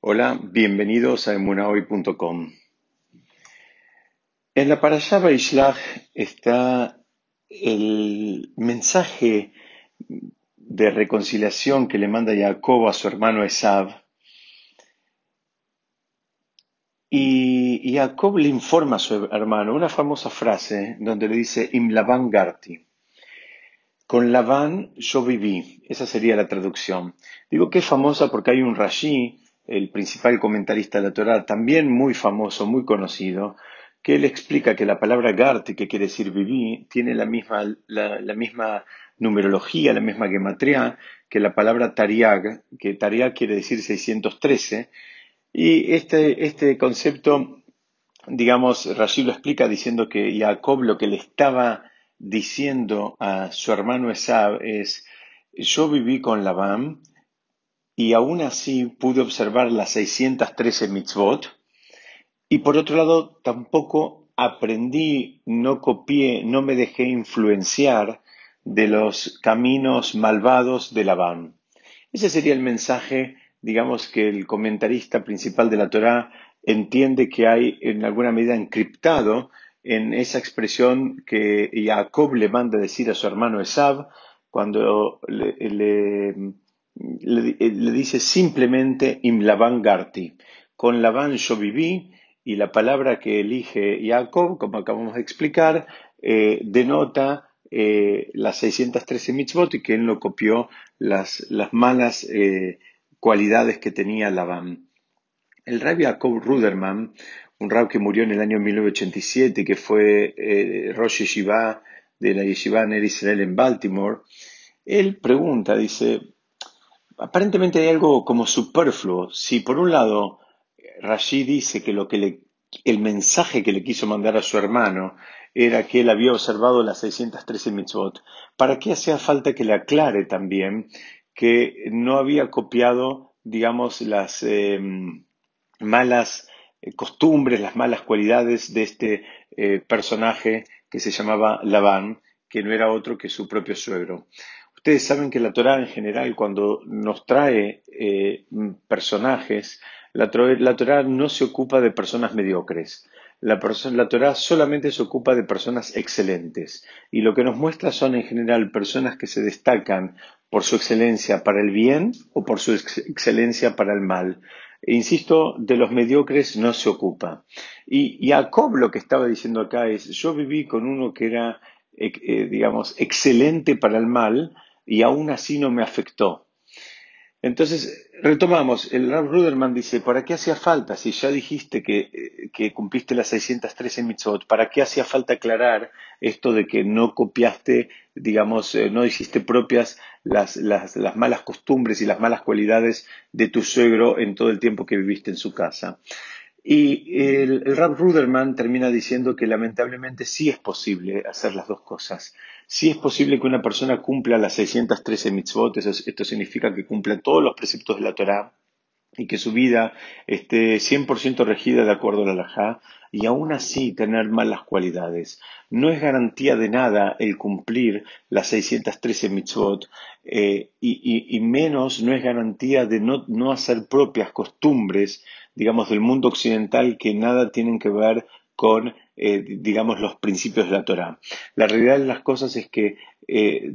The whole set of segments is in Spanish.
Hola, bienvenidos a emunahoy.com. En la Parashá Baishlach está el mensaje de reconciliación que le manda Jacob a su hermano Esav. Y Jacob le informa a su hermano una famosa frase donde le dice Im Lavan Garti. Con Lavan yo viví. Esa sería la traducción. Digo que es famosa porque hay un Rashi el principal comentarista de la Torah, también muy famoso, muy conocido, que él explica que la palabra Garti, que quiere decir viví, tiene la misma, la, misma numerología, la misma gematría que la palabra Tariag, que Tariag quiere decir 613, y este, este concepto, digamos, Rashi lo explica diciendo que Jacob lo que le estaba diciendo a su hermano Esab es, yo viví con Labán, y aún así pude observar las 613 mitzvot. Y por otro lado, tampoco aprendí, no copié, no me dejé influenciar de los caminos malvados de Labán. Ese sería el mensaje, digamos, que el comentarista principal de la Torá entiende que hay en alguna medida encriptado en esa expresión que Jacob le manda decir a su hermano Esab cuando le le, dice simplemente im Garti. Con Labán yo viví y la palabra que elige Jacob, como acabamos de explicar, eh, denota eh, las 613 mitzvot y que él no copió las, las eh, cualidades que tenía Labán. El rabbi Jacob Ruderman, un rabbi que murió en el año 1987 y que fue Rosh Yeshiva de la Yeshiva en Israel en Baltimore, él pregunta, dice, aparentemente hay algo como superfluo. Si por un lado Rashid dice que, lo que le, el mensaje que le quiso mandar a su hermano era que él había observado las 613 mitzvot, ¿para qué hacía falta que le aclare también que no había copiado, digamos, las em, malas eh, costumbres, las malas cualidades de este eh, personaje que se llamaba Labán, que no era otro que su propio suegro? Ustedes saben que la Torah en general, cuando nos trae eh, personajes, la, Torah no se ocupa de personas mediocres. La, la Torah solamente se ocupa de personas excelentes. Y lo que nos muestra son en general personas que se destacan por su excelencia para el bien o por su excelencia para el mal. E insisto, de los mediocres no se ocupa. Y Jacob lo que estaba diciendo acá es, yo viví con uno que era, eh, eh, digamos, excelente para el mal, y aún así no me afectó. Entonces, retomamos, el Rav Ruderman dice, ¿para qué hacía falta? Si ya dijiste que, que, cumpliste las 613 mitzvot, ¿para qué hacía falta aclarar esto de que no copiaste, digamos, eh, no hiciste propias las, malas costumbres y las malas cualidades de tu suegro en todo el tiempo que viviste en su casa? Y el, el Rab Ruderman termina diciendo que lamentablemente sí es posible hacer las dos cosas. Sí es posible que una persona cumpla las 613 mitzvot, esto significa que cumpla todos los preceptos de la Torá y que su vida esté 100% regida de acuerdo a la halajá y aún así tener malas cualidades. No es garantía de nada el cumplir las 613 mitzvot eh, y, menos no es garantía de no, no hacer propias costumbres digamos, del mundo occidental que nada tienen que ver con, eh, digamos, los principios de la Torah. La realidad de las cosas es que, eh,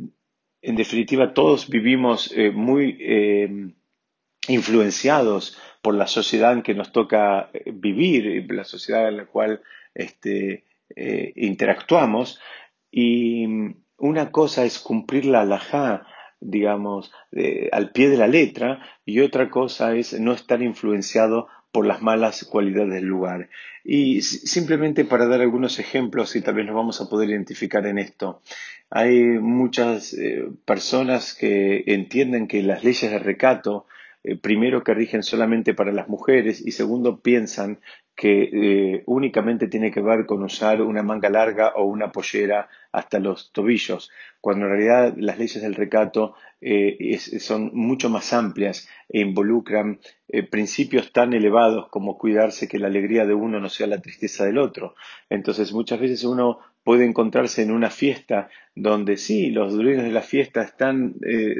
en definitiva, todos vivimos eh, muy influenciados por la sociedad en que nos toca vivir, la sociedad en la cual este, interactuamos. Y una cosa es cumplir la halajá, digamos, al pie de la letra, y otra cosa es no estar influenciado por las malas cualidades del lugar. Y simplemente para dar algunos ejemplos y tal vez nos vamos a poder identificar en esto. Hay muchas eh, personas que entienden que las leyes de recato, eh, primero que rigen solamente para las mujeres y segundo piensan que eh, únicamente tiene que ver con usar una manga larga o una pollera hasta los tobillos, cuando en realidad las leyes del recato eh, son mucho más amplias e involucran eh, principios tan elevados como cuidarse que la alegría de uno no sea la tristeza del otro. Entonces muchas veces uno puede encontrarse en una fiesta donde sí, los dueños de la fiesta están,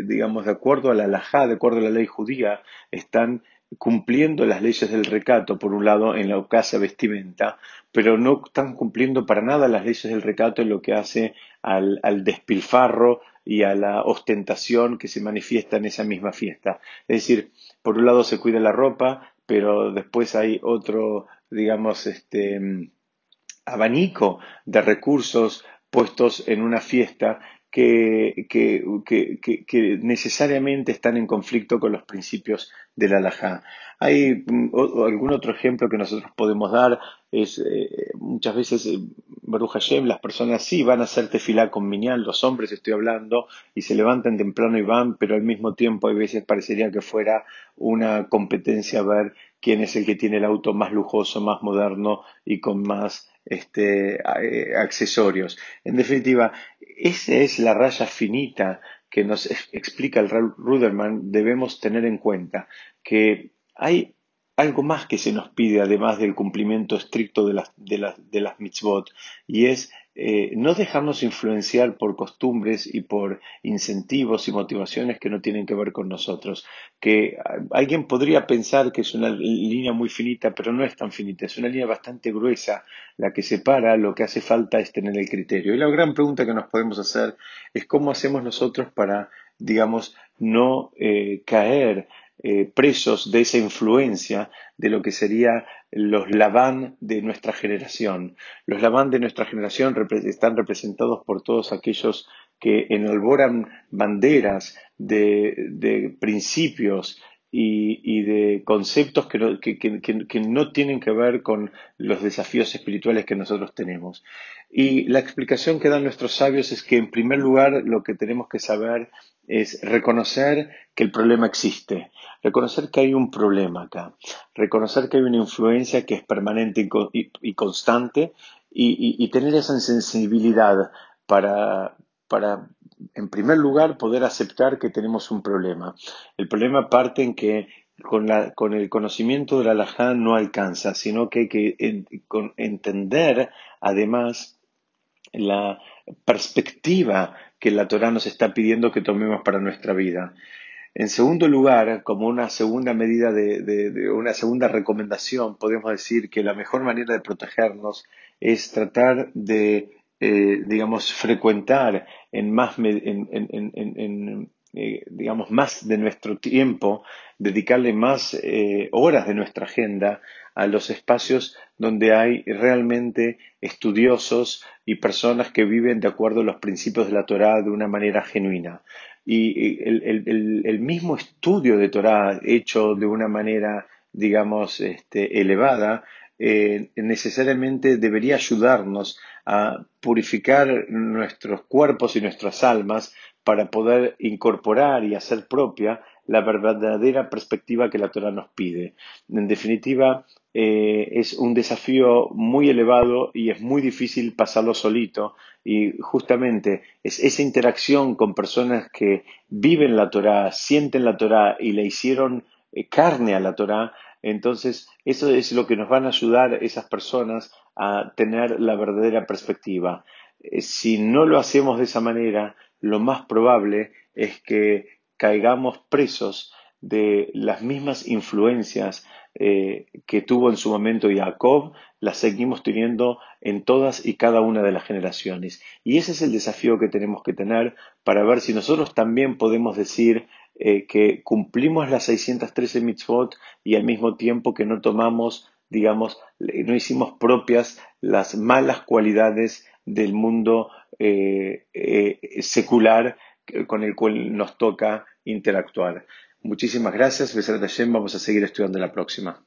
digamos, de acuerdo a la halajá, de acuerdo a la ley judía, están cumpliendo las leyes del recato, por un lado, en la casa vestimenta, pero no están cumpliendo para nada las leyes del recato en lo que hace al, al despilfarro y a la ostentación que se manifiesta en esa misma fiesta. Es decir, por un lado se cuida la ropa, pero después hay otro, digamos, este abanico de recursos puestos en una fiesta que, que, necesariamente están en conflicto con los principios del halajá. Hay mm, algún otro ejemplo que nosotros podemos dar, es eh, muchas veces, eh, Baruch Hashem, las personas sí van a hacer tefilá con miñal, los hombres estoy hablando, y se levantan temprano y van, pero al mismo tiempo hay veces parecería que fuera una competencia ver quién es el que tiene el auto más lujoso, más moderno y con más este, eh, accesorios. En definitiva, esa es la raya finita que nos explica el Ruderman, debemos tener en cuenta que hay algo más que se nos pide, además del cumplimiento estricto de las, de las, de las mitzvot, y es eh, no dejarnos influenciar por costumbres y por incentivos y motivaciones que no tienen que ver con nosotros. Que alguien podría pensar que es una línea muy finita, pero no es tan finita, es una línea bastante gruesa la que separa, lo que hace falta es tener el criterio. Y la gran pregunta que nos podemos hacer es cómo hacemos nosotros para, digamos, no eh, caer eh, presos de esa influencia de lo que sería los Labán de nuestra generación. Los Labán de nuestra generación están representados por todos aquellos que enalboran banderas de, principios y, de conceptos que no, que no, tienen que ver con los desafíos espirituales que nosotros tenemos. Y la explicación que dan nuestros sabios es que, en primer lugar, lo que tenemos que saber es reconocer que el problema existe, reconocer que hay un problema acá, reconocer que hay una influencia que es permanente y, constante y, tener esa sensibilidad para, para, en primer lugar, poder aceptar que tenemos un problema. El problema parte en que con, la, con el conocimiento de la halajá no alcanza, sino que hay que entender, además, la perspectiva que la Torah nos está pidiendo que tomemos para nuestra vida. En segundo lugar, como una segunda medida de, una segunda recomendación, podemos decir que la mejor manera de protegernos es tratar de, eh, digamos, frecuentar en más, eh, digamos, más de nuestro tiempo, dedicarle más eh, horas de nuestra agenda a los espacios donde hay realmente estudiosos y personas que viven de acuerdo a los principios de la Torá de una manera genuina. Y el, mismo estudio de Torá hecho de una manera, digamos, este, elevada, eh, necesariamente debería ayudarnos a purificar nuestros cuerpos y nuestras almas para poder incorporar y hacer propia la verdadera perspectiva que la Torah nos pide. En definitiva, eh, es un desafío muy elevado y es muy difícil pasarlo solito y justamente es esa interacción con personas que viven la Torah, sienten la Torah y le hicieron eh, carne a la Torah, entonces eso es lo que nos van a ayudar esas personas a tener la verdadera perspectiva. Eh, si no lo hacemos de esa manera, lo más probable es que caigamos presos de las mismas influencias eh, que tuvo en su momento Jacob, las seguimos teniendo en todas y cada una de las generaciones. Y ese es el desafío que tenemos que tener para ver si nosotros también podemos decir eh, que cumplimos las 613 mitzvot y al mismo tiempo que no tomamos, digamos, no hicimos propias las malas cualidades del mundo eh, secular con el cual nos toca interactuar. Muchísimas gracias. Besar Hashem. Vamos a seguir estudiando la próxima.